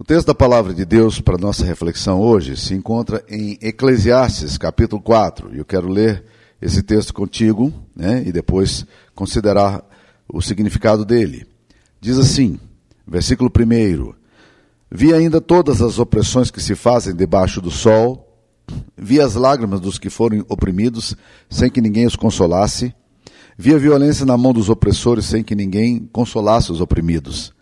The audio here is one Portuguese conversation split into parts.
O texto da palavra de Deus para nossa reflexão hoje se encontra em Eclesiastes, capítulo 4. E eu quero ler esse texto contigo né, e depois considerar o significado dele. Diz assim, versículo 1: Vi ainda todas as opressões que se fazem debaixo do sol, vi as lágrimas dos que foram oprimidos, sem que ninguém os consolasse, vi a violência na mão dos opressores, sem que ninguém consolasse os oprimidos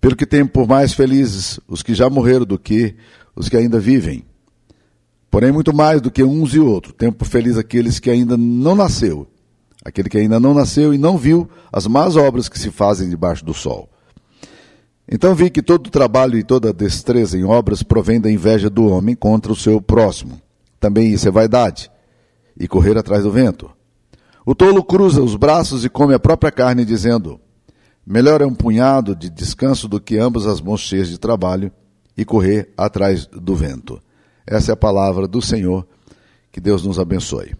pelo que tem por mais felizes os que já morreram do que os que ainda vivem. Porém, muito mais do que uns e outros, tem por feliz aqueles que ainda não nasceu, aquele que ainda não nasceu e não viu as más obras que se fazem debaixo do sol. Então vi que todo trabalho e toda destreza em obras provém da inveja do homem contra o seu próximo. Também isso é vaidade e correr atrás do vento. O tolo cruza os braços e come a própria carne, dizendo: Melhor é um punhado de descanso do que ambas as mãos cheias de trabalho e correr atrás do vento. Essa é a palavra do Senhor. Que Deus nos abençoe.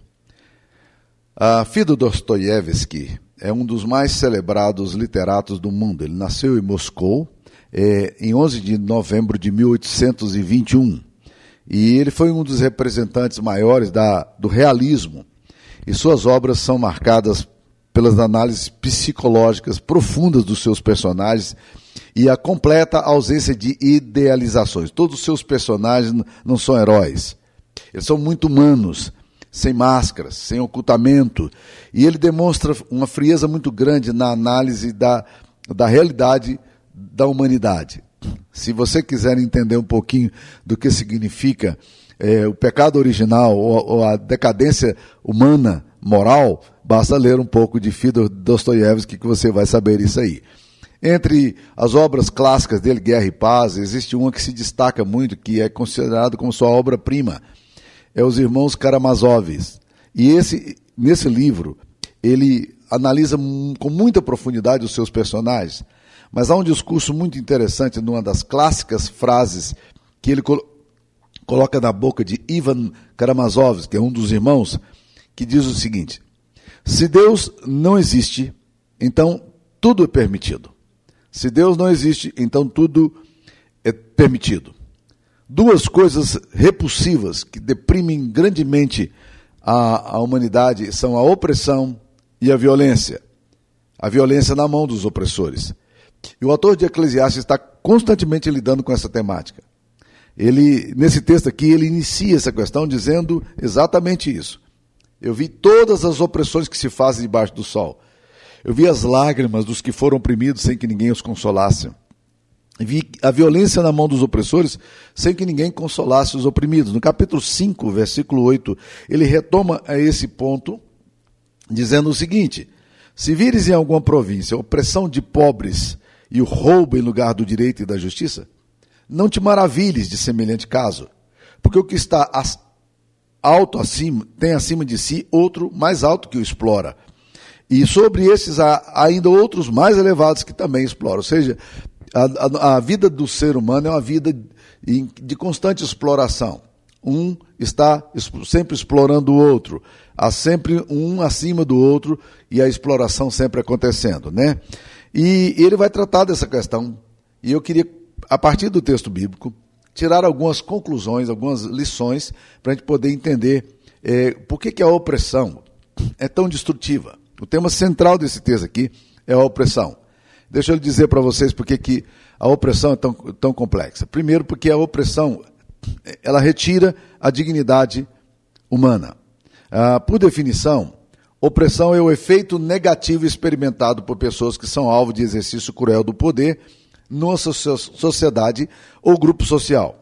A Fido Dostoiévski é um dos mais celebrados literatos do mundo. Ele nasceu em Moscou é, em 11 de novembro de 1821 e ele foi um dos representantes maiores da, do realismo. E suas obras são marcadas pelas análises psicológicas profundas dos seus personagens e a completa ausência de idealizações. Todos os seus personagens não são heróis. Eles são muito humanos, sem máscaras, sem ocultamento. E ele demonstra uma frieza muito grande na análise da, da realidade da humanidade. Se você quiser entender um pouquinho do que significa é, o pecado original ou, ou a decadência humana, moral, Basta ler um pouco de Fyodor Dostoiévski que você vai saber isso aí. Entre as obras clássicas dele, Guerra e Paz, existe uma que se destaca muito, que é considerado como sua obra-prima. É Os Irmãos Karamazovs. E esse, nesse livro, ele analisa com muita profundidade os seus personagens, mas há um discurso muito interessante numa das clássicas frases que ele colo coloca na boca de Ivan Karamazov, que é um dos irmãos, que diz o seguinte: se Deus não existe, então tudo é permitido. Se Deus não existe, então tudo é permitido. Duas coisas repulsivas que deprimem grandemente a, a humanidade são a opressão e a violência. A violência na mão dos opressores. E o autor de Eclesiastes está constantemente lidando com essa temática. Ele, nesse texto aqui, ele inicia essa questão dizendo exatamente isso. Eu vi todas as opressões que se fazem debaixo do sol. Eu vi as lágrimas dos que foram oprimidos sem que ninguém os consolasse. Vi a violência na mão dos opressores sem que ninguém consolasse os oprimidos. No capítulo 5, versículo 8, ele retoma a esse ponto, dizendo o seguinte: Se vires em alguma província a opressão de pobres e o roubo em lugar do direito e da justiça, não te maravilhes de semelhante caso, porque o que está alto acima, tem acima de si outro mais alto que o explora. E sobre esses há ainda outros mais elevados que também exploram. Ou seja, a, a, a vida do ser humano é uma vida de, de constante exploração. Um está sempre explorando o outro. Há sempre um acima do outro e a exploração sempre acontecendo, né? E ele vai tratar dessa questão. E eu queria, a partir do texto bíblico, tirar algumas conclusões, algumas lições, para a gente poder entender é, por que, que a opressão é tão destrutiva. O tema central desse texto aqui é a opressão. Deixa eu dizer para vocês por que, que a opressão é tão, tão complexa. Primeiro, porque a opressão ela retira a dignidade humana. Ah, por definição, opressão é o efeito negativo experimentado por pessoas que são alvo de exercício cruel do poder numa sociedade ou grupo social.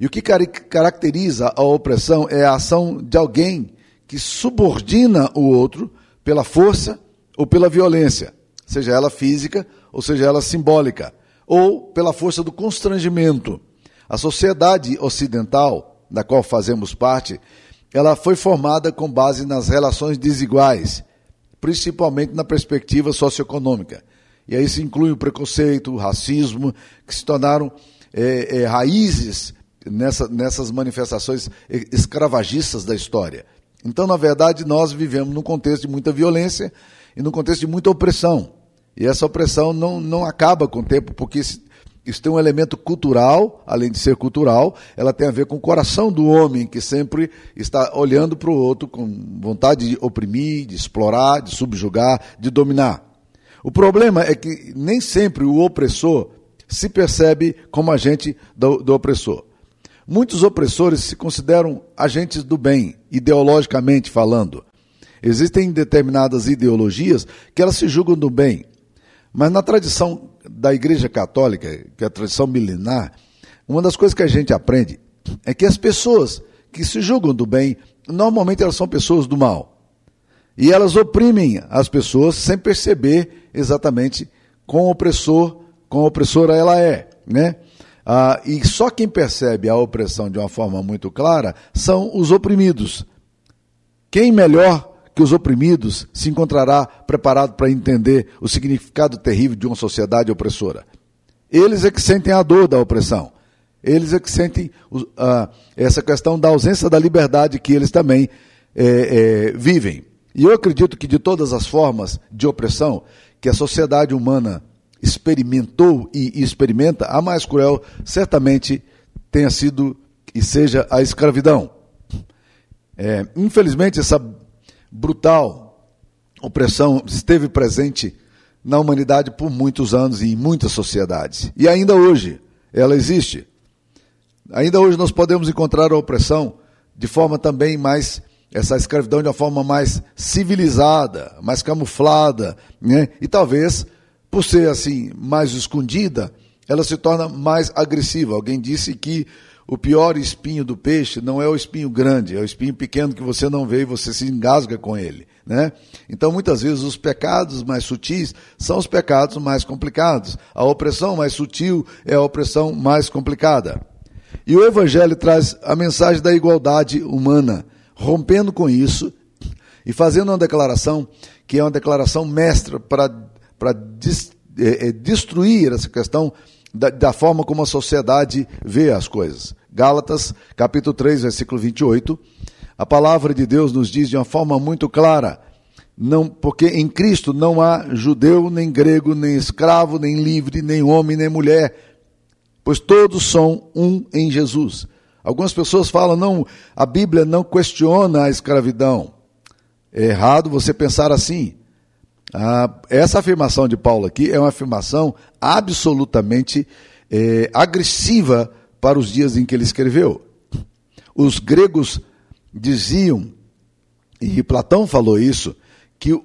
E o que caracteriza a opressão é a ação de alguém que subordina o outro pela força ou pela violência, seja ela física ou seja ela simbólica, ou pela força do constrangimento. A sociedade ocidental, da qual fazemos parte, ela foi formada com base nas relações desiguais, principalmente na perspectiva socioeconômica. E aí se inclui o preconceito, o racismo, que se tornaram é, é, raízes nessa, nessas manifestações escravagistas da história. Então, na verdade, nós vivemos num contexto de muita violência e num contexto de muita opressão. E essa opressão não, não acaba com o tempo, porque Isso tem um elemento cultural, além de ser cultural, ela tem a ver com o coração do homem, que sempre está olhando para o outro com vontade de oprimir, de explorar, de subjugar, de dominar. O problema é que nem sempre o opressor se percebe como agente do, do opressor. Muitos opressores se consideram agentes do bem, ideologicamente falando. Existem determinadas ideologias que elas se julgam do bem. Mas na tradição da Igreja Católica, que é a tradição milenar, uma das coisas que a gente aprende é que as pessoas que se julgam do bem, normalmente elas são pessoas do mal. E elas oprimem as pessoas sem perceber exatamente quão opressor, quão opressora ela é, né? Ah, e só quem percebe a opressão de uma forma muito clara são os oprimidos. Quem melhor que os oprimidos se encontrará preparado para entender o significado terrível de uma sociedade opressora. Eles é que sentem a dor da opressão. Eles é que sentem uh, essa questão da ausência da liberdade que eles também é, é, vivem. E eu acredito que de todas as formas de opressão que a sociedade humana experimentou e experimenta, a mais cruel certamente tenha sido e seja a escravidão. É, infelizmente, essa brutal opressão esteve presente na humanidade por muitos anos e em muitas sociedades. E ainda hoje ela existe. Ainda hoje nós podemos encontrar a opressão de forma também mais essa escravidão de uma forma mais civilizada, mais camuflada, né? E talvez por ser assim mais escondida, ela se torna mais agressiva. Alguém disse que o pior espinho do peixe não é o espinho grande, é o espinho pequeno que você não vê e você se engasga com ele. Né? Então, muitas vezes, os pecados mais sutis são os pecados mais complicados. A opressão mais sutil é a opressão mais complicada. E o Evangelho traz a mensagem da igualdade humana, rompendo com isso e fazendo uma declaração que é uma declaração mestra para, para é, é, destruir essa questão da, da, forma como a sociedade vê as coisas. Gálatas, capítulo 3, versículo 28. A palavra de Deus nos diz de uma forma muito clara: não, porque em Cristo não há judeu, nem grego, nem escravo, nem livre, nem homem, nem mulher, pois todos são um em Jesus. Algumas pessoas falam, não, a Bíblia não questiona a escravidão. É errado você pensar assim. Ah, essa afirmação de Paulo aqui é uma afirmação absolutamente é, agressiva para os dias em que ele escreveu. Os gregos diziam, e Platão falou isso, que o,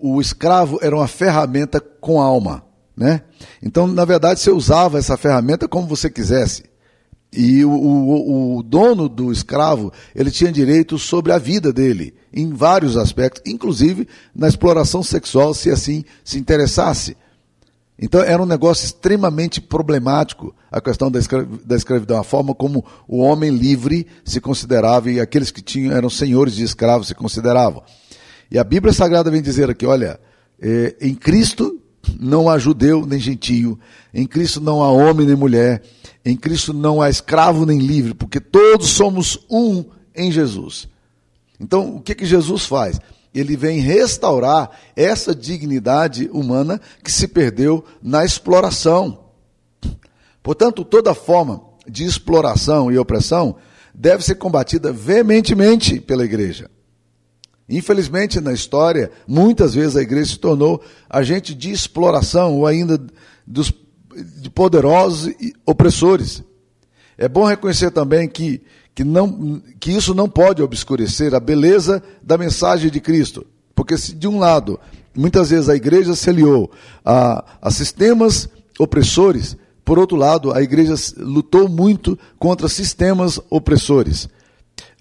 o escravo era uma ferramenta com alma. Né? Então, na verdade, você usava essa ferramenta como você quisesse. E o, o, o, dono do escravo, ele tinha direito sobre a vida dele, em vários aspectos, inclusive na exploração sexual, se assim se interessasse. Então era um negócio extremamente problemático a questão da, da escravidão, a forma como o homem livre se considerava e aqueles que tinham eram senhores de escravos se consideravam. E a Bíblia Sagrada vem dizer aqui, olha, é, em Cristo não há judeu nem gentio, em Cristo não há homem nem mulher, em Cristo não há escravo nem livre, porque todos somos um em Jesus. Então, o que que Jesus faz? ele vem restaurar essa dignidade humana que se perdeu na exploração. Portanto, toda forma de exploração e opressão deve ser combatida veementemente pela igreja. Infelizmente, na história, muitas vezes a igreja se tornou agente de exploração ou ainda dos, de poderosos opressores. É bom reconhecer também que que, não, que isso não pode obscurecer a beleza da mensagem de Cristo. Porque se de um lado, muitas vezes a igreja se aliou a, a sistemas opressores, por outro lado, a igreja lutou muito contra sistemas opressores.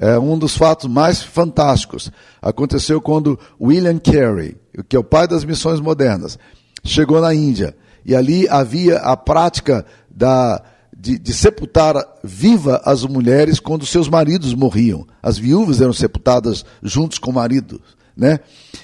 É um dos fatos mais fantásticos aconteceu quando William Carey, que é o pai das missões modernas, chegou na Índia. E ali havia a prática da, de, de, sepultar viva as mulheres quando seus maridos morriam. As viúvas eram sepultadas juntos com o marido. Né?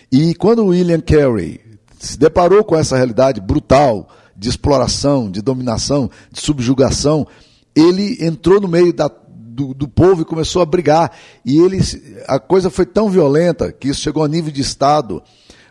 E quando William Carey se deparou com essa realidade brutal de exploração, de dominação, de subjugação, ele entrou no meio da, do, do, povo e começou a brigar. E ele, a coisa foi tão violenta que isso chegou a nível de Estado,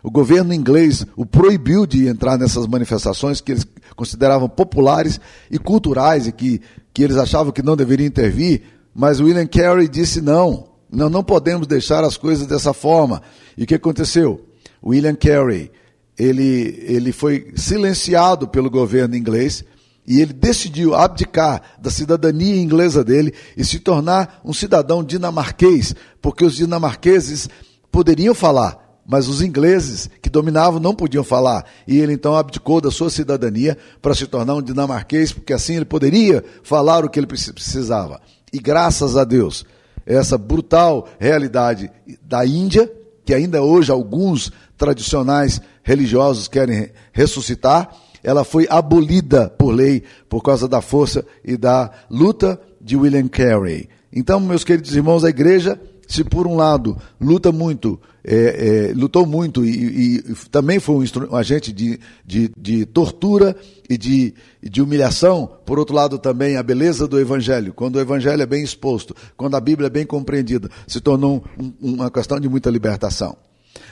O governo inglês o proibiu de entrar nessas manifestações que eles consideravam populares e culturais e que, que eles achavam que não deveriam intervir, mas William Carey disse não, nós não podemos deixar as coisas dessa forma. E o que aconteceu? William Carey, ele, ele foi silenciado pelo governo inglês e ele decidiu abdicar da cidadania inglesa dele e se tornar um cidadão dinamarquês, porque os dinamarqueses poderiam falar, mas os ingleses que dominavam não podiam falar. E ele então abdicou da sua cidadania para se tornar um dinamarquês, porque assim ele poderia falar o que ele precisava. E graças a Deus, essa brutal realidade da Índia, que ainda hoje alguns tradicionais religiosos querem ressuscitar, ela foi abolida por lei por causa da força e da luta de William Carey. Então, meus queridos irmãos, a igreja, se por um lado luta muito, é, é, lutou muito e, e, também foi um, agente de, de, de, tortura e de, de humilhação, por outro lado também a beleza do evangelho, quando o evangelho é bem exposto, quando a Bíblia é bem compreendida, se tornou um, uma questão de muita libertação.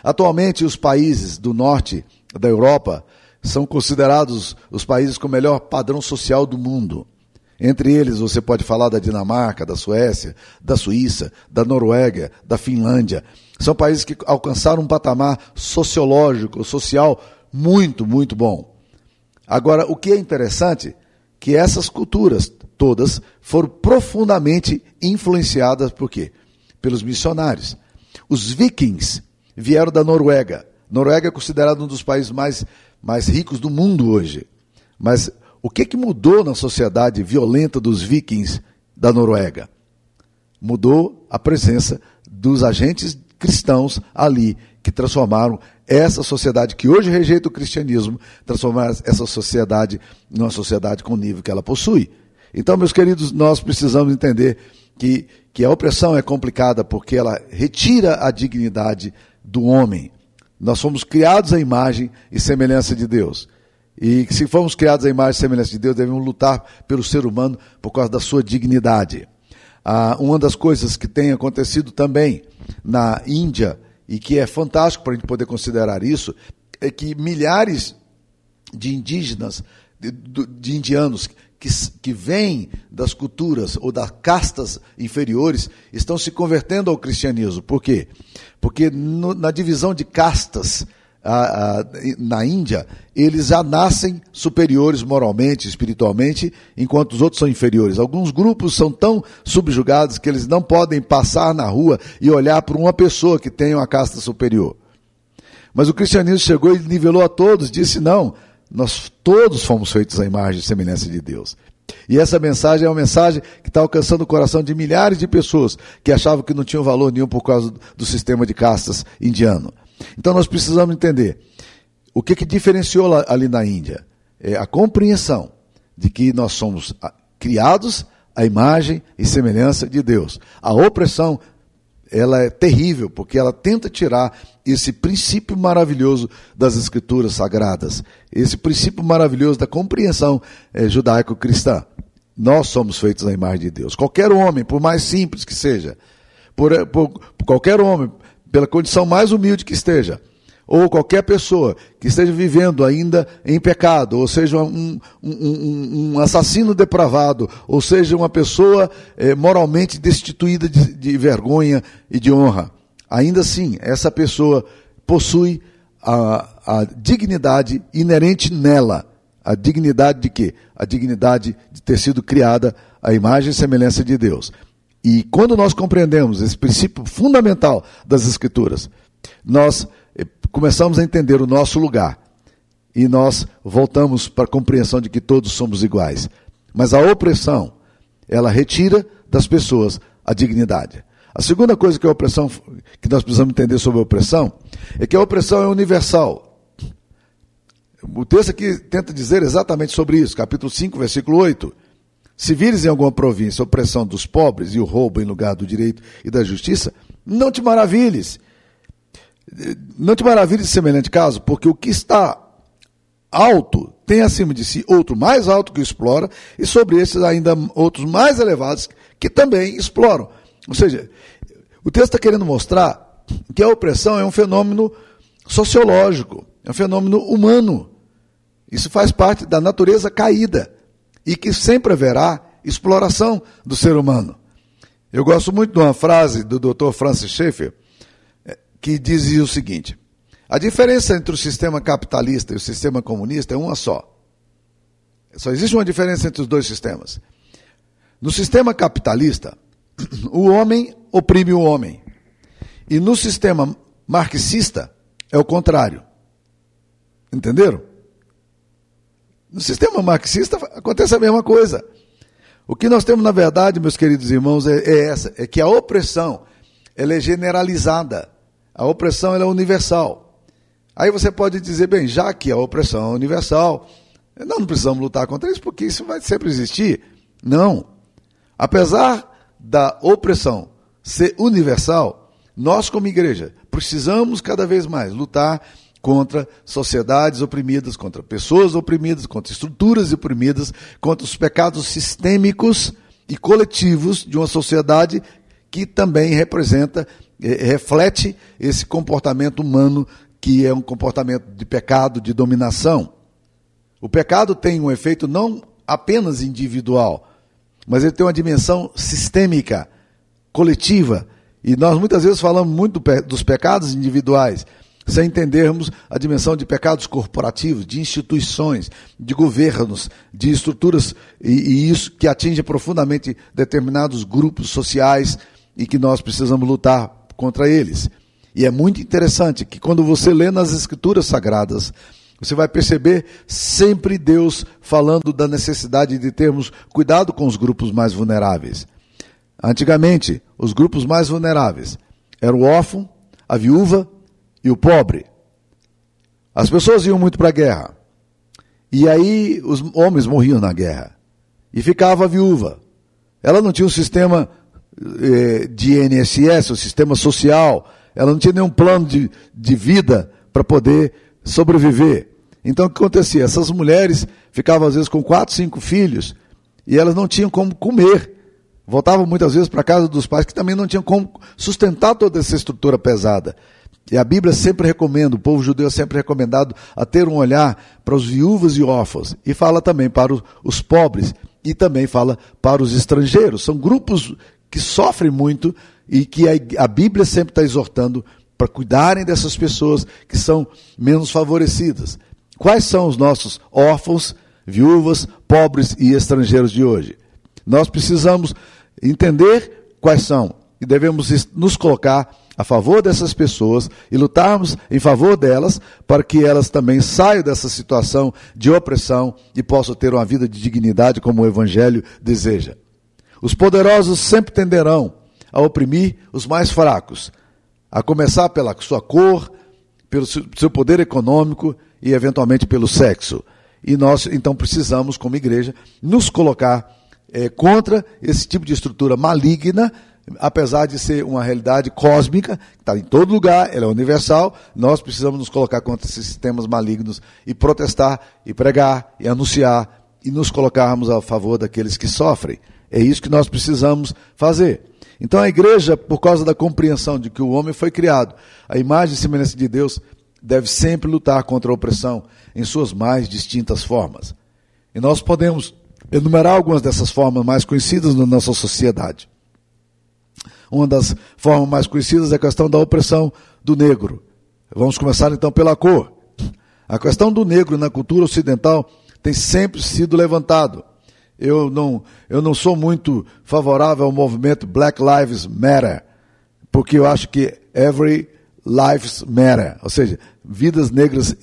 Atualmente, os países do norte da Europa são considerados os países com o melhor padrão social do mundo. Entre eles, você pode falar da Dinamarca, da Suécia, da Suíça, da Noruega, da Finlândia. São países que alcançaram um patamar sociológico, social muito, muito bom. Agora, o que é interessante que essas culturas todas foram profundamente influenciadas por quê? Pelos missionários. Os vikings vieram da Noruega. Noruega é considerado um dos países mais mais ricos do mundo hoje. Mas o que, que mudou na sociedade violenta dos vikings da Noruega? Mudou a presença dos agentes cristãos ali, que transformaram essa sociedade que hoje rejeita o cristianismo, transformar essa sociedade numa sociedade com o nível que ela possui. Então, meus queridos, nós precisamos entender que, que a opressão é complicada porque ela retira a dignidade do homem. Nós fomos criados à imagem e semelhança de Deus. E se fomos criados à imagem e semelhança de Deus, devemos lutar pelo ser humano por causa da sua dignidade. Ah, uma das coisas que tem acontecido também na Índia, e que é fantástico para a gente poder considerar isso, é que milhares de indígenas, de, de indianos que, que vêm das culturas ou das castas inferiores estão se convertendo ao cristianismo. Por quê? Porque no, na divisão de castas a, a, na Índia, eles já nascem superiores moralmente, espiritualmente, enquanto os outros são inferiores. Alguns grupos são tão subjugados que eles não podem passar na rua e olhar para uma pessoa que tem uma casta superior. Mas o cristianismo chegou e nivelou a todos, disse: não, nós todos fomos feitos à imagem e semelhança de Deus. E essa mensagem é uma mensagem que está alcançando o coração de milhares de pessoas que achavam que não tinham valor nenhum por causa do sistema de castas indiano. Então nós precisamos entender o que, que diferenciou ali na Índia é a compreensão de que nós somos criados à imagem e semelhança de Deus. A opressão ela é terrível, porque ela tenta tirar esse princípio maravilhoso das escrituras sagradas, esse princípio maravilhoso da compreensão é, judaico-cristã. Nós somos feitos na imagem de Deus. Qualquer homem, por mais simples que seja, por, por, por qualquer homem, pela condição mais humilde que esteja, ou qualquer pessoa que esteja vivendo ainda em pecado, ou seja, um, um, um assassino depravado, ou seja, uma pessoa eh, moralmente destituída de, de, vergonha e de honra, ainda assim, essa pessoa possui a, a dignidade inerente nela. A dignidade de quê? A dignidade de ter sido criada à imagem e semelhança de Deus. E quando nós compreendemos esse princípio fundamental das Escrituras, nós começamos a entender o nosso lugar e nós voltamos para a compreensão de que todos somos iguais. Mas a opressão, ela retira das pessoas a dignidade. A segunda coisa que a opressão que nós precisamos entender sobre a opressão é que a opressão é universal. O texto aqui tenta dizer exatamente sobre isso, capítulo 5, versículo 8. Se vires em alguma província a opressão dos pobres e o roubo em lugar do direito e da justiça, não te maravilhes, não te maravilhe de semelhante caso, porque o que está alto tem acima de si outro mais alto que o explora, e sobre esses ainda outros mais elevados que também exploram. Ou seja, o texto está querendo mostrar que a opressão é um fenômeno sociológico, é um fenômeno humano. Isso faz parte da natureza caída e que sempre haverá exploração do ser humano. Eu gosto muito de uma frase do Dr. Francis Schaeffer eh, que dizia o seguinte: a diferença entre o sistema capitalista e o sistema comunista é uma só. Só existe uma diferença entre os dois sistemas. No sistema capitalista, o homem oprime o homem. E no sistema marxista, é o contrário. Entenderam? No sistema marxista acontece a mesma coisa. O que nós temos, na verdade, meus queridos irmãos, é, é essa: é que a opressão ela é generalizada. A opressão ela é universal. Aí você pode dizer, bem, já que a opressão é universal, nós não precisamos lutar contra isso, porque isso vai sempre existir. Não. Apesar da opressão ser universal, nós, como igreja, precisamos cada vez mais lutar contra sociedades oprimidas, contra pessoas oprimidas, contra estruturas oprimidas, contra os pecados sistêmicos e coletivos de uma sociedade que também representa, eh, reflete esse comportamento humano que é um comportamento de pecado, de dominação. O pecado tem um efeito não apenas individual, mas ele tem uma dimensão sistêmica, coletiva. E nós muitas vezes falamos muito dos pecados individuais, sem entendermos a dimensão de pecados corporativos, de instituições, de governos, de estruturas, e, e isso que atinge profundamente determinados grupos sociais e que nós precisamos lutar contra eles. E é muito interessante que quando você lê nas Escrituras Sagradas, você vai perceber sempre Deus falando da necessidade de termos cuidado com os grupos mais vulneráveis. Antigamente, os grupos mais vulneráveis eram o órfão, a viúva e o pobre. As pessoas iam muito para a guerra. E aí os homens morriam na guerra. E ficava a viúva. Ela não tinha um sistema eh, de INSS, um sistema social. Ela não tinha nenhum plano de, de vida para poder sobreviver. Então o que acontecia? Essas mulheres ficavam às vezes com quatro, cinco filhos e elas não tinham como comer. Voltavam muitas vezes para a casa dos pais que também não tinham como sustentar toda essa estrutura pesada. E a Bíblia sempre recomenda, o povo judeu é sempre recomendado a ter um olhar para os viúvos e órfãos. E fala também para os pobres e também fala para os estrangeiros. São grupos que sofrem muito e que a Bíblia sempre está exortando para cuidarem dessas pessoas que são menos favorecidas. Quais são os nossos órfãos, viúvas, pobres e estrangeiros de hoje? Nós precisamos entender quais são e devemos nos colocar a favor dessas pessoas e lutarmos em favor delas para que elas também saiam dessa situação de opressão e possam ter uma vida de dignidade como o Evangelho deseja. Os poderosos sempre tenderão a oprimir os mais fracos, a começar pela sua cor, pelo seu poder econômico e eventualmente pelo sexo. E nós então precisamos, como igreja, nos colocar é, contra esse tipo de estrutura maligna apesar de ser uma realidade cósmica, que está em todo lugar, ela é universal, nós precisamos nos colocar contra esses sistemas malignos e protestar, e pregar, e anunciar, e nos colocarmos a favor daqueles que sofrem. É isso que nós precisamos fazer. Então a igreja, por causa da compreensão de que o homem foi criado, a imagem e semelhança de Deus, deve sempre lutar contra a opressão em suas mais distintas formas. E nós podemos enumerar algumas dessas formas mais conhecidas na nossa sociedade. Uma das formas mais conhecidas é a questão da opressão do negro. Vamos começar então pela cor. A questão do negro na cultura ocidental tem sempre sido levantado. Eu não, eu não sou muito favorável ao movimento Black Lives Matter, porque eu acho que every lives matter, ou seja, vidas negras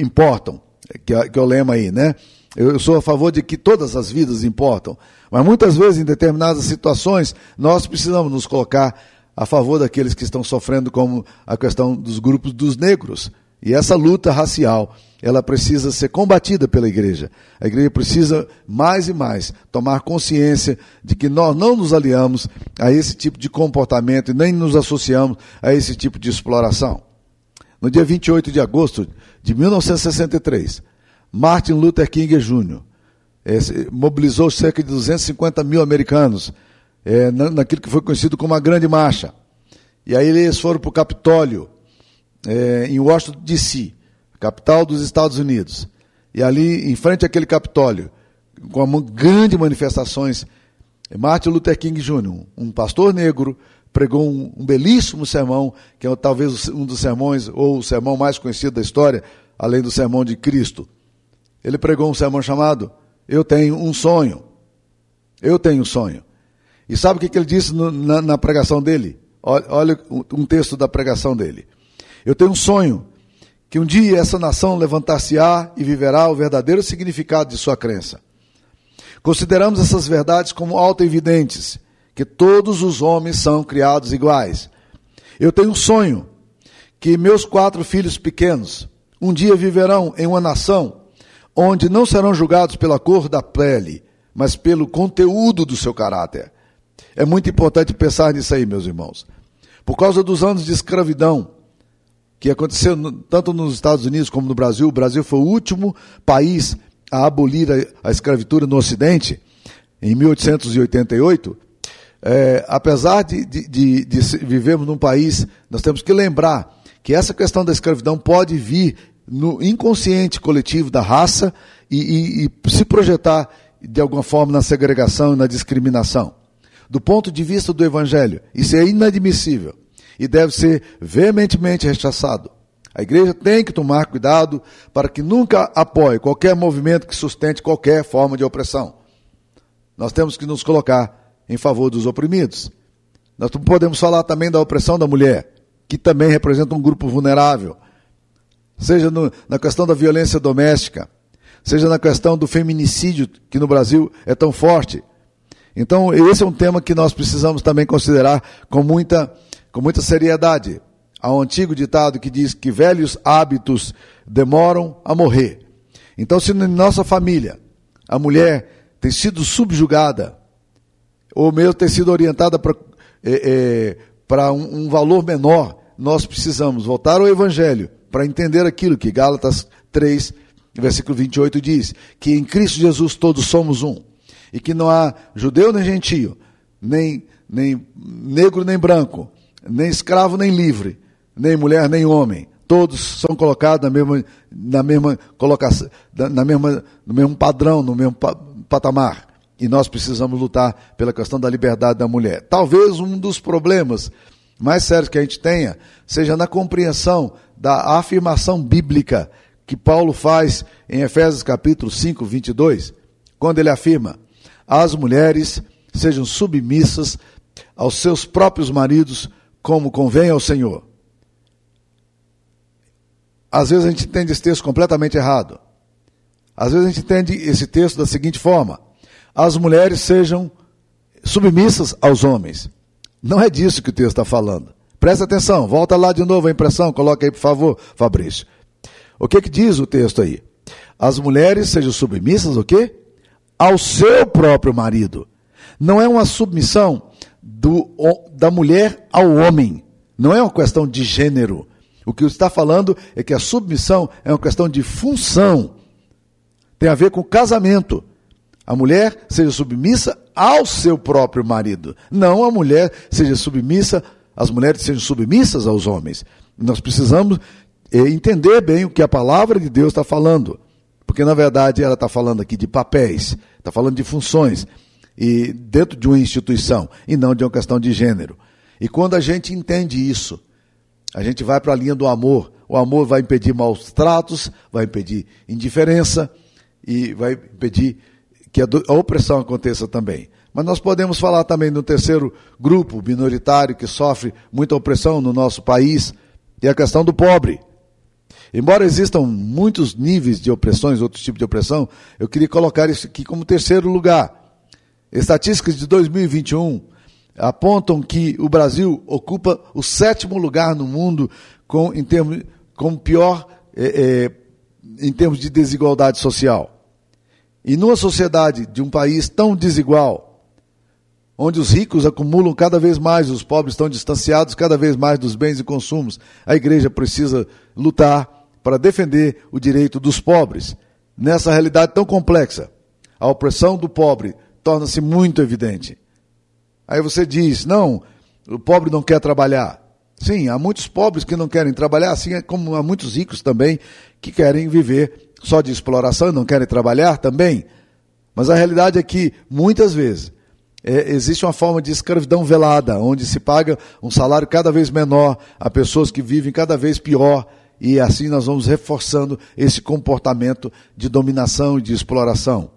importam, que é, que é o lema aí, né? Eu sou a favor de que todas as vidas importam. Mas muitas vezes, em determinadas situações, nós precisamos nos colocar a favor daqueles que estão sofrendo, como a questão dos grupos dos negros. E essa luta racial, ela precisa ser combatida pela igreja. A igreja precisa mais e mais tomar consciência de que nós não nos aliamos a esse tipo de comportamento e nem nos associamos a esse tipo de exploração. No dia 28 de agosto de 1963, Martin Luther King Jr mobilizou cerca de 250 mil americanos é, naquilo que foi conhecido como a Grande Marcha. E aí eles foram para o Capitólio. É, em Washington, D.C., capital dos Estados Unidos. E ali, em frente àquele Capitólio, com grandes manifestações, Martin Luther King Jr., um pastor negro, pregou um, um, belíssimo sermão, que é talvez um dos sermões, ou o sermão mais conhecido da história, além do sermão de Cristo. Ele pregou um sermão chamado Eu Tenho um Sonho. Eu tenho um sonho. E sabe o que, que ele disse no, na, na, pregação dele? Olha, olha um texto da pregação dele. Eu tenho um sonho que um dia essa nação levantar-se-á e viverá o verdadeiro significado de sua crença. Consideramos essas verdades como auto-evidentes, que todos os homens são criados iguais. Eu tenho um sonho que meus quatro filhos pequenos um dia viverão em uma nação onde não serão julgados pela cor da pele, mas pelo conteúdo do seu caráter. É muito importante pensar nisso aí, meus irmãos. Por causa dos anos de escravidão que aconteceu tanto nos Estados Unidos como no Brasil, o Brasil foi o último país a abolir a, a escravatura no Ocidente, em 1888, é, apesar de, de, de, de vivermos num país, nós temos que lembrar que essa questão da escravidão pode vir no inconsciente coletivo da raça e, e, e se projetar de alguma forma na segregação e na discriminação. Do ponto de vista do Evangelho, isso é inadmissível e deve ser veementemente rechaçado. A igreja tem que tomar cuidado para que nunca apoie qualquer movimento que sustente qualquer forma de opressão. Nós temos que nos colocar em favor dos oprimidos. Nós podemos falar também da opressão da mulher, que também representa um grupo vulnerável. Seja no, na questão da violência doméstica, seja na questão do feminicídio, que no Brasil é tão forte. Então, esse é um tema que nós precisamos também considerar com muita, com muita seriedade. Há um antigo ditado que diz que velhos hábitos demoram a morrer. Então, se na nossa família a mulher tem sido subjugada, ou mesmo tem sido orientada para é, é, um, um valor menor, nós precisamos voltar ao Evangelho para entender aquilo que Gálatas 3, versículo 28 diz: que em Cristo Jesus todos somos um, e que não há judeu nem gentio, nem, nem negro nem branco, nem escravo nem livre, nem mulher, nem homem. Todos são colocados na mesma, na mesma colocação, na mesma, no mesmo padrão, no mesmo patamar. E nós precisamos lutar pela questão da liberdade da mulher. Talvez um dos problemas mais sérios que a gente tenha seja na compreensão da afirmação bíblica que Paulo faz em Efésios capítulo 5, 22, quando ele afirma: as mulheres sejam submissas aos seus próprios maridos, como convém ao Senhor. Às vezes a gente entende esse texto completamente errado. Às vezes a gente entende esse texto da seguinte forma: as mulheres sejam submissas aos homens. Não é disso que o texto está falando. Presta atenção, volta lá de novo a impressão, coloca aí por favor, Fabrício. O que que diz o texto aí? As mulheres sejam submissas o quê? Ao seu próprio marido. Não é uma submissão do, da mulher ao homem. Não é uma questão de gênero. O que está falando é que a submissão é uma questão de função. Tem a ver com casamento. A mulher seja submissa ao seu próprio marido. Não a mulher seja submissa, as mulheres sejam submissas aos homens. Nós precisamos eh, entender bem o que a palavra de Deus está falando. Porque, na verdade, ela está falando aqui de papéis, está falando de funções, e dentro de uma instituição, e não de uma questão de gênero. E quando a gente entende isso, a gente vai para a linha do amor. O amor vai impedir maus tratos, vai impedir indiferença e vai impedir que a opressão aconteça também. Mas nós podemos falar também no terceiro grupo minoritário que sofre muita opressão no nosso país, que é a questão do pobre. Embora existam muitos níveis de opressões, outros tipos de opressão, eu queria colocar isso aqui como terceiro lugar. Estatísticas de 2021 apontam que o Brasil ocupa o sétimo lugar no mundo com, em termos, com pior é, é, em termos de desigualdade social. E numa sociedade de um país tão desigual, onde os ricos acumulam cada vez mais, os pobres estão distanciados cada vez mais dos bens e consumos, a igreja precisa lutar para defender o direito dos pobres. Nessa realidade tão complexa, a opressão do pobre torna-se muito evidente. Aí você diz: não, o pobre não quer trabalhar. Sim, há muitos pobres que não querem trabalhar, assim como há muitos ricos também que querem viver só de exploração e não querem trabalhar também. Mas a realidade é que, muitas vezes, é, existe uma forma de escravidão velada, onde se paga um salário cada vez menor a pessoas que vivem cada vez pior, e assim nós vamos reforçando esse comportamento de dominação e de exploração.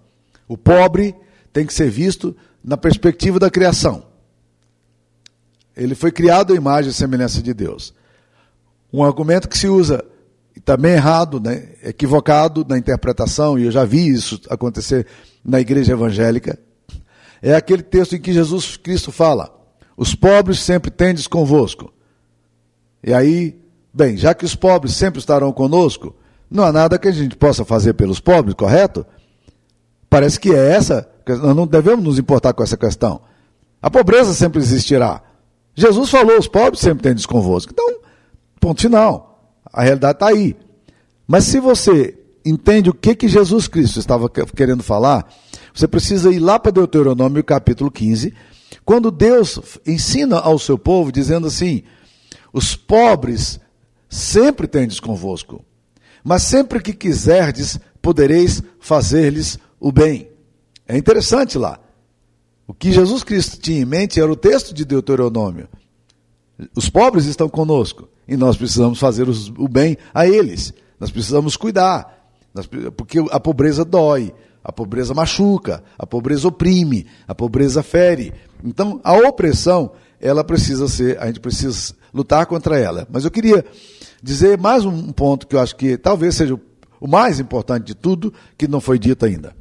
O pobre tem que ser visto na perspectiva da criação. Ele foi criado à imagem e semelhança de Deus. Um argumento que se usa também errado, né, equivocado na interpretação, e eu já vi isso acontecer na igreja evangélica, é aquele texto em que Jesus Cristo fala: Os pobres sempre tendes convosco. E aí, bem, já que os pobres sempre estarão conosco, não há nada que a gente possa fazer pelos pobres, correto? Parece que é essa, nós não devemos nos importar com essa questão. A pobreza sempre existirá. Jesus falou: os pobres sempre tendes convosco. Então, ponto final. A realidade está aí. Mas se você entende o que, que Jesus Cristo estava querendo falar, você precisa ir lá para Deuteronômio capítulo 15, quando Deus ensina ao seu povo, dizendo assim: os pobres sempre tendes convosco, mas sempre que quiserdes, podereis fazer-lhes o bem. É interessante lá. O que Jesus Cristo tinha em mente era o texto de Deuteronômio. Os pobres estão conosco e nós precisamos fazer o bem a eles. Nós precisamos cuidar, porque a pobreza dói, a pobreza machuca, a pobreza oprime, a pobreza fere. Então, a opressão, ela precisa ser, a gente precisa lutar contra ela. Mas eu queria dizer mais um ponto que eu acho que talvez seja o mais importante de tudo, que não foi dito ainda.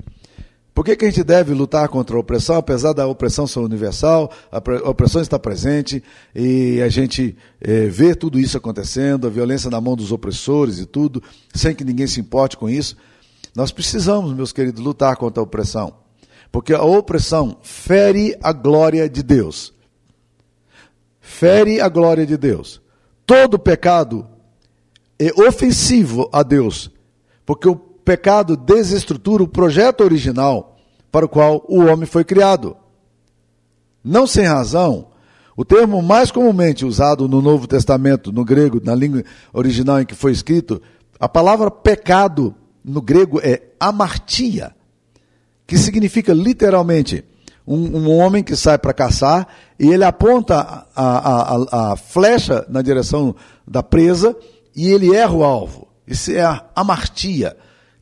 Por que, que a gente deve lutar contra a opressão, apesar da opressão ser universal, a opressão está presente e a gente é, vê tudo isso acontecendo, a violência na mão dos opressores e tudo, sem que ninguém se importe com isso. Nós precisamos, meus queridos, lutar contra a opressão, porque a opressão fere a glória de Deus. Fere a glória de Deus. Todo pecado é ofensivo a Deus, porque o pecado desestrutura o projeto original para o qual o homem foi criado. Não sem razão, o termo mais comumente usado no Novo Testamento, no grego, na língua original em que foi escrito, a palavra pecado no grego é amartia, que significa literalmente um, um homem que sai para caçar e ele aponta a, a, a, flecha na direção da presa e ele erra o alvo. Isso é a amartia.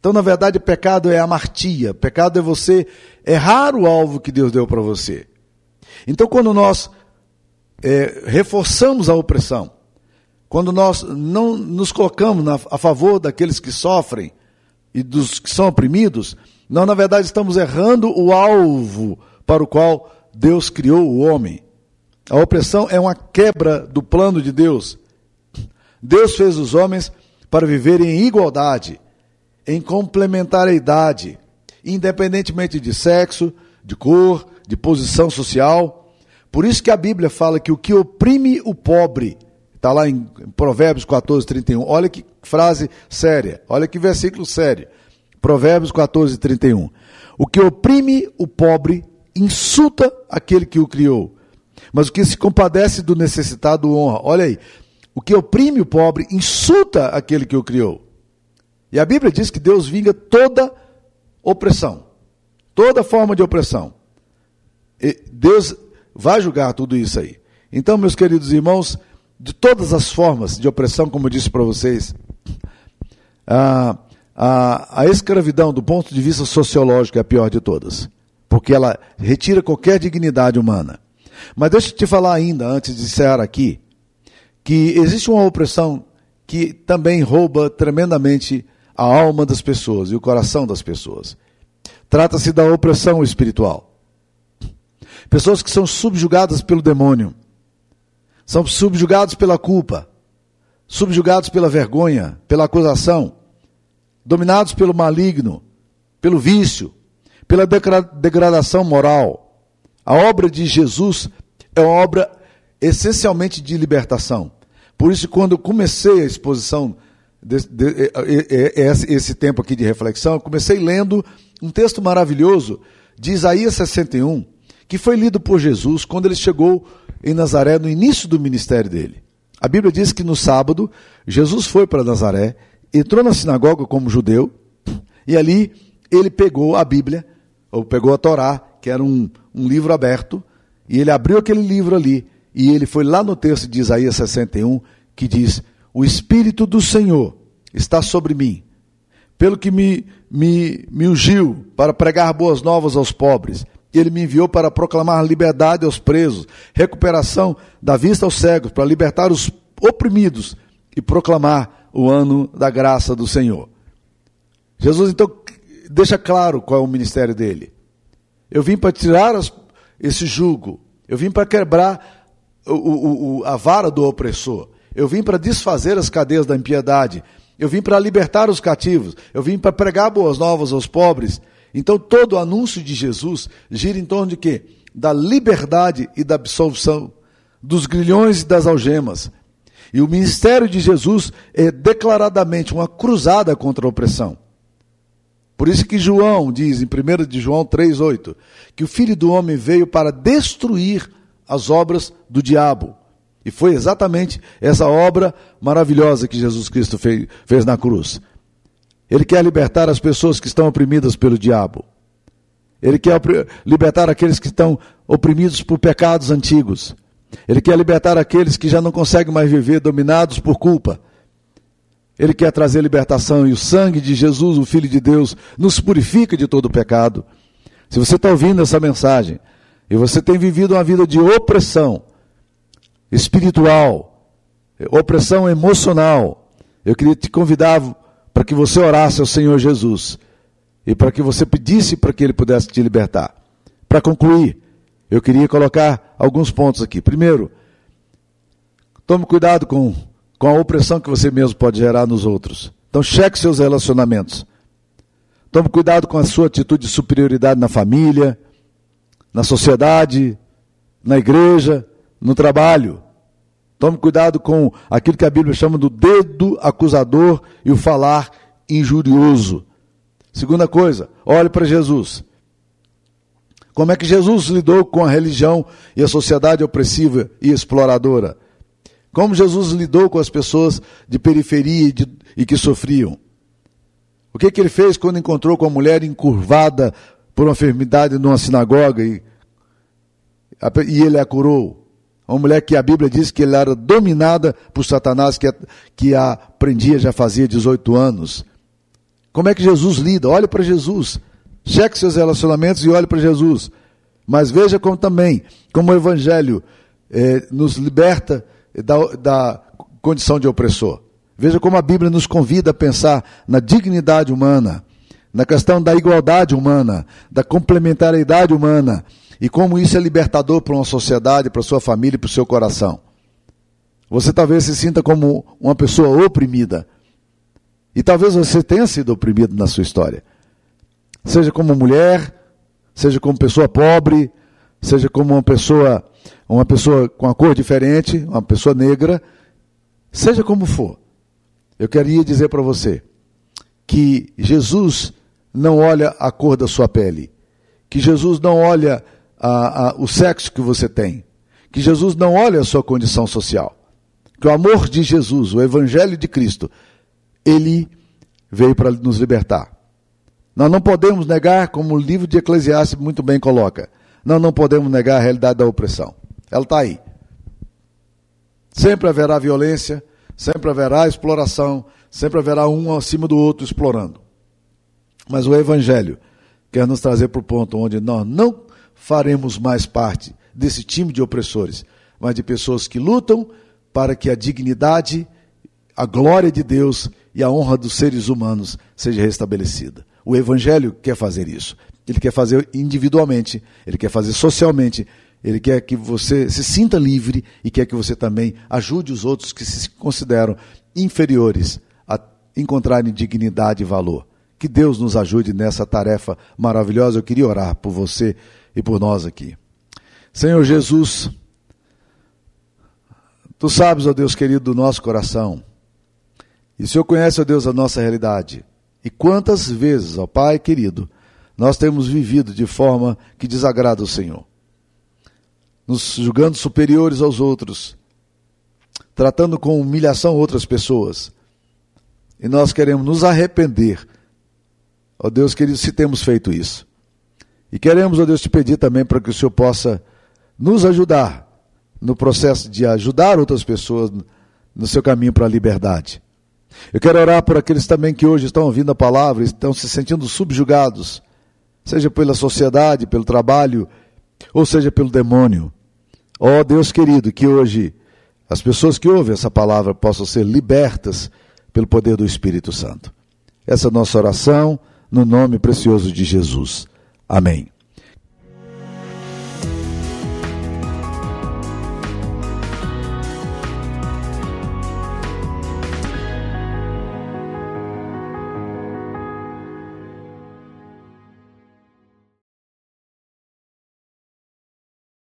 Então, na verdade, pecado é amartia. Pecado é você errar o alvo que Deus deu para você. Então, quando nós é, reforçamos a opressão, quando nós não nos colocamos na, a favor daqueles que sofrem e dos que são oprimidos, nós, na verdade, estamos errando o alvo para o qual Deus criou o homem. A opressão é uma quebra do plano de Deus. Deus fez os homens para viverem em igualdade em complementariedade, independentemente de sexo, de cor, de posição social. Por isso que a Bíblia fala que o que oprime o pobre, está lá em Provérbios 14, 31. Olha que frase séria, olha que versículo sério. Provérbios 14, 31. O que oprime o pobre insulta aquele que o criou, mas o que se compadece do necessitado honra. Olha aí, o que oprime o pobre insulta aquele que o criou. E a Bíblia diz que Deus vinga toda opressão, toda forma de opressão. E Deus vai julgar tudo isso aí. Então, meus queridos irmãos, de todas as formas de opressão, como eu disse para vocês, a, a, a escravidão, do ponto de vista sociológico, é a pior de todas, porque ela retira qualquer dignidade humana. Mas deixa eu te falar ainda, antes de encerrar aqui, que existe uma opressão que também rouba tremendamente a alma das pessoas e o coração das pessoas. Trata-se da opressão espiritual. Pessoas que são subjugadas pelo demônio, são subjugados pela culpa, subjugados pela vergonha, pela acusação, dominados pelo maligno, pelo vício, pela degradação moral. A obra de Jesus é uma obra essencialmente de libertação. Por isso, quando eu comecei a exposição de, de, esse, esse tempo aqui de reflexão, comecei lendo um texto maravilhoso de Isaías 61, que foi lido por Jesus quando ele chegou em Nazaré no início do ministério dele. A Bíblia diz que no sábado, Jesus foi para Nazaré, entrou na sinagoga como judeu, e ali ele pegou a Bíblia, ou pegou a Torá, que era um, um livro aberto, e ele abriu aquele livro ali, e ele foi lá no texto de Isaías 61, que diz: O Espírito do Senhor está sobre mim, pelo que me, me, me ungiu para pregar boas novas aos pobres. Ele me enviou para proclamar liberdade aos presos, recuperação da vista aos cegos, para libertar os oprimidos e proclamar o ano da graça do Senhor. Jesus então deixa claro qual é o ministério dele. Eu vim para tirar as, esse jugo, eu vim para quebrar o, o, o, a vara do opressor, eu vim para desfazer as cadeias da impiedade, eu vim para libertar os cativos, eu vim para pregar boas novas aos pobres. Então todo o anúncio de Jesus gira em torno de quê? Da liberdade e da absolvição, dos grilhões e das algemas. E o ministério de Jesus é declaradamente uma cruzada contra a opressão. Por isso que João diz em 1 de João 3,8 que o Filho do Homem veio para destruir as obras do diabo. E foi exatamente essa obra maravilhosa que Jesus Cristo fez, fez na cruz. Ele quer libertar as pessoas que estão oprimidas pelo diabo. Ele quer libertar aqueles que estão oprimidos por pecados antigos. Ele quer libertar aqueles que já não conseguem mais viver dominados por culpa. Ele quer trazer libertação e o sangue de Jesus, o Filho de Deus, nos purifica de todo pecado. Se você está ouvindo essa mensagem e você tem vivido uma vida de opressão, espiritual, opressão emocional, eu queria te convidar para que você orasse ao Senhor Jesus e para que você pedisse para que Ele pudesse te libertar. Para concluir, eu queria colocar alguns pontos aqui. Primeiro, tome cuidado com, com a opressão que você mesmo pode gerar nos outros. Então, cheque seus relacionamentos. Tome cuidado com a sua atitude de superioridade na família, na sociedade, na igreja, no trabalho. Tome cuidado com aquilo que a Bíblia chama do dedo acusador e o falar injurioso. Segunda coisa, olhe para Jesus. Como é que Jesus lidou com a religião e a sociedade opressiva e exploradora? Como Jesus lidou com as pessoas de periferia e, de, e que sofriam? O que, que ele fez quando encontrou com a mulher encurvada por uma enfermidade numa sinagoga e, e ele a curou? Uma mulher que a Bíblia diz que ela era dominada por Satanás, que a, que a prendia já fazia 18 anos. Como é que Jesus lida? Olhe para Jesus. Cheque seus relacionamentos e olhe para Jesus. Mas veja como também, como o Evangelho eh, nos liberta da, da condição de opressor. Veja como a Bíblia nos convida a pensar na dignidade humana, na questão da igualdade humana, da complementariedade humana, e como isso é libertador para uma sociedade, para sua família para o seu coração. Você talvez se sinta como uma pessoa oprimida. E talvez você tenha sido oprimido na sua história. Seja como mulher, seja como pessoa pobre, seja como uma pessoa, uma pessoa com a cor diferente, uma pessoa negra, seja como for. Eu queria dizer para você que Jesus não olha a cor da sua pele, que Jesus não olha a, a, o sexo que você tem, que Jesus não olha a sua condição social, que o amor de Jesus, o Evangelho de Cristo, ele veio para nos libertar. Nós não podemos negar, como o livro de Eclesiastes muito bem coloca, nós não podemos negar a realidade da opressão. Ela está aí. Sempre haverá violência, sempre haverá exploração, sempre haverá um acima do outro explorando. Mas o Evangelho quer nos trazer para o ponto onde nós não faremos mais parte desse time de opressores, mas de pessoas que lutam para que a dignidade, a glória de Deus e a honra dos seres humanos seja restabelecida. O Evangelho quer fazer isso. Ele quer fazer individualmente, ele quer fazer socialmente, ele quer que você se sinta livre e quer que você também ajude os outros que se consideram inferiores a encontrarem dignidade e valor. Que Deus nos ajude nessa tarefa maravilhosa. Eu queria orar por você e por nós aqui. Senhor Jesus, Tu sabes, ó Deus querido, do nosso coração. E o Senhor conhece, ó Deus, a nossa realidade. E quantas vezes, ó Pai querido, nós temos vivido de forma que desagrada o Senhor. Nos julgando superiores aos outros, tratando com humilhação outras pessoas. E nós queremos nos arrepender. Ó Deus querido, se temos feito isso. E queremos, ó Deus, te pedir também para que o Senhor possa nos ajudar no processo de ajudar outras pessoas no seu caminho para a liberdade. Eu quero orar por aqueles também que hoje estão ouvindo a palavra e estão se sentindo subjugados, seja pela sociedade, pelo trabalho, ou seja pelo demônio. Ó Deus querido, que hoje as pessoas que ouvem essa palavra possam ser libertas pelo poder do Espírito Santo. Essa é a nossa oração no nome precioso de Jesus. Amém.